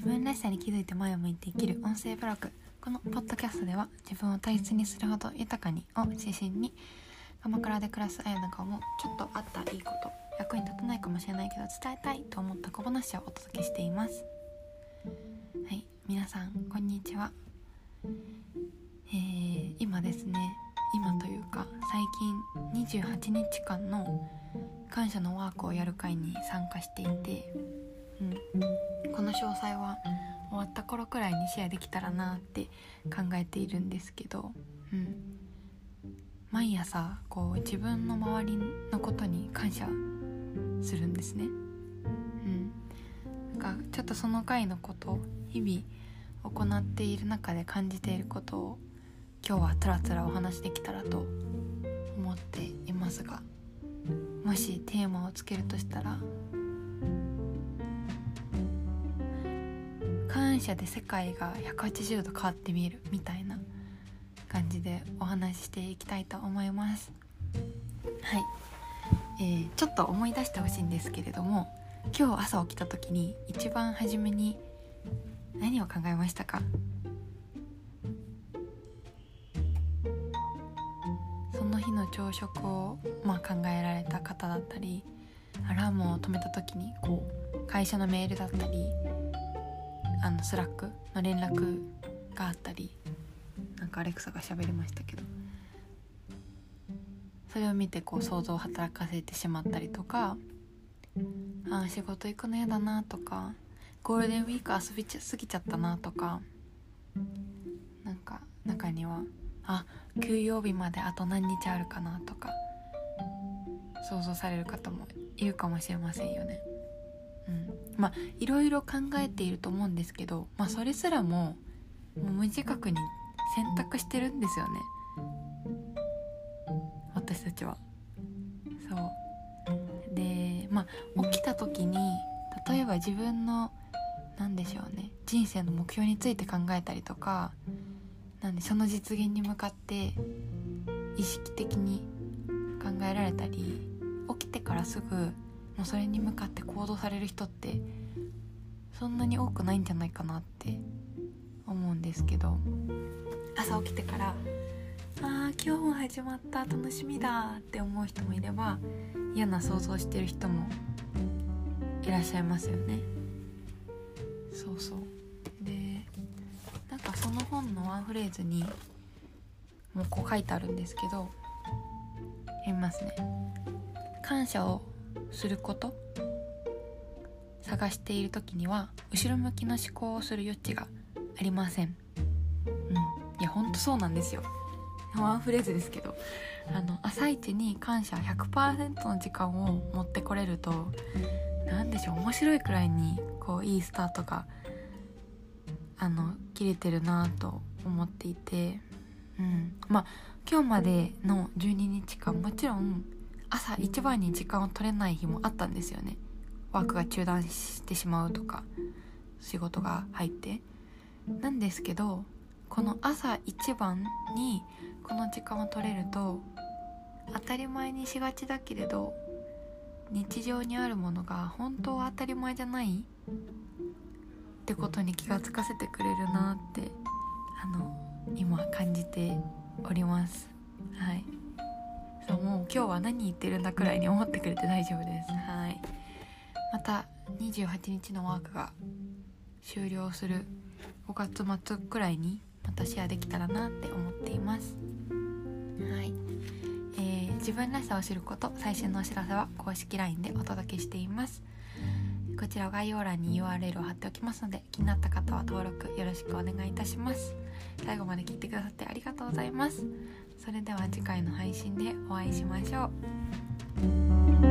自分らしさに気づいて前を向いて生きる音声ブログ。このポッドキャストでは自分を大切にするほど豊かにを中心に。鎌倉で暮らすあやなかもちょっとあったいいこと役に立たないかもしれないけど伝えたいと思った小話をお届けしています。はい。皆さんこんにちは。えー、今ですね今というか最近28日間の感謝のワークをやる会に参加していて、この詳細は終わった頃くらいにシェアできたらなって考えているんですけど、うん、毎朝こう自分の周りのことに感謝するんですね。うん、なんかちょっとその回のこと日々行っている中で感じていることを今日はつらつらお話できたらと思っていますがもしテーマをつけるとしたら感謝で世界が180度変わって見えるみたいな感じでお話ししていきたいと思います。はい、えー、ちょっと思い出してほしいんですけれども今日朝起きた時に一番初めに何を考えましたか？その日の朝食を、まあ、考えられた方だったりアラームを止めた時にこう会社のメールだったりあのスラックの連絡があったりなんかアレクサが喋りましたけどそれを見てこう想像を働かせてしまったりとかあ仕事行くの嫌だなとかゴールデンウィーク遊びちゃ過ぎちゃったなとかなんか中にはあ休養日まであと何日あるかなとか想像される方もいるかもしれませんよね。まあいろいろ考えていると思うんですけど、まあ、それすらももう無自覚に選択してるんですよね。私たちは。そう。でまあ起きた時に例えば自分の何でしょうね人生の目標について考えたりとかなんでその実現に向かって意識的に考えられたり起きてからすぐもうそれに向かって行動される人ってそんなに多くないんじゃないかなって思うんですけど。朝起きてから「あー今日も始まった楽しみだ」って思う人もいれば嫌な想像してる人もいらっしゃいますよね。そうそう。でなんかその本のワンフレーズにもうこう書いてあるんですけど読みますね。感謝をすること。探している時には後ろ向きの思考をする余地がありません。うん。いやほんとそうなんですよ。ワンフレーズですけど。あの朝一に感謝100%の時間を持ってこれると何でしょう面白いくらいにこういいスタートがあの切れてるなと思っていて、うん、まあ今日までの12日間もちろん朝一番に時間を取れない日もあったんですよね。ワークが中断してしまうとか仕事が入って。なんですけどこの朝一番にこの時間を取れると当たり前にしがちだけれど日常にあるものが本当は当たり前じゃない？ってことに気がつかせてくれるなってあの今感じております。はい。そうもう今日は何言ってるんだくらいに思ってくれて大丈夫です。はい。また28日のワークが終了する5月末くらいにまたシェアできたらなって思っています。はい、えー、自分らしさを知ること最新のお知らせは公式 LINE でお届けしています。こちら概要欄に URL を貼っておきますので気になった方は登録よろしくお願いいたします。最後まで聞いてくださってありがとうございますそれでは次回の配信でお会いしましょう。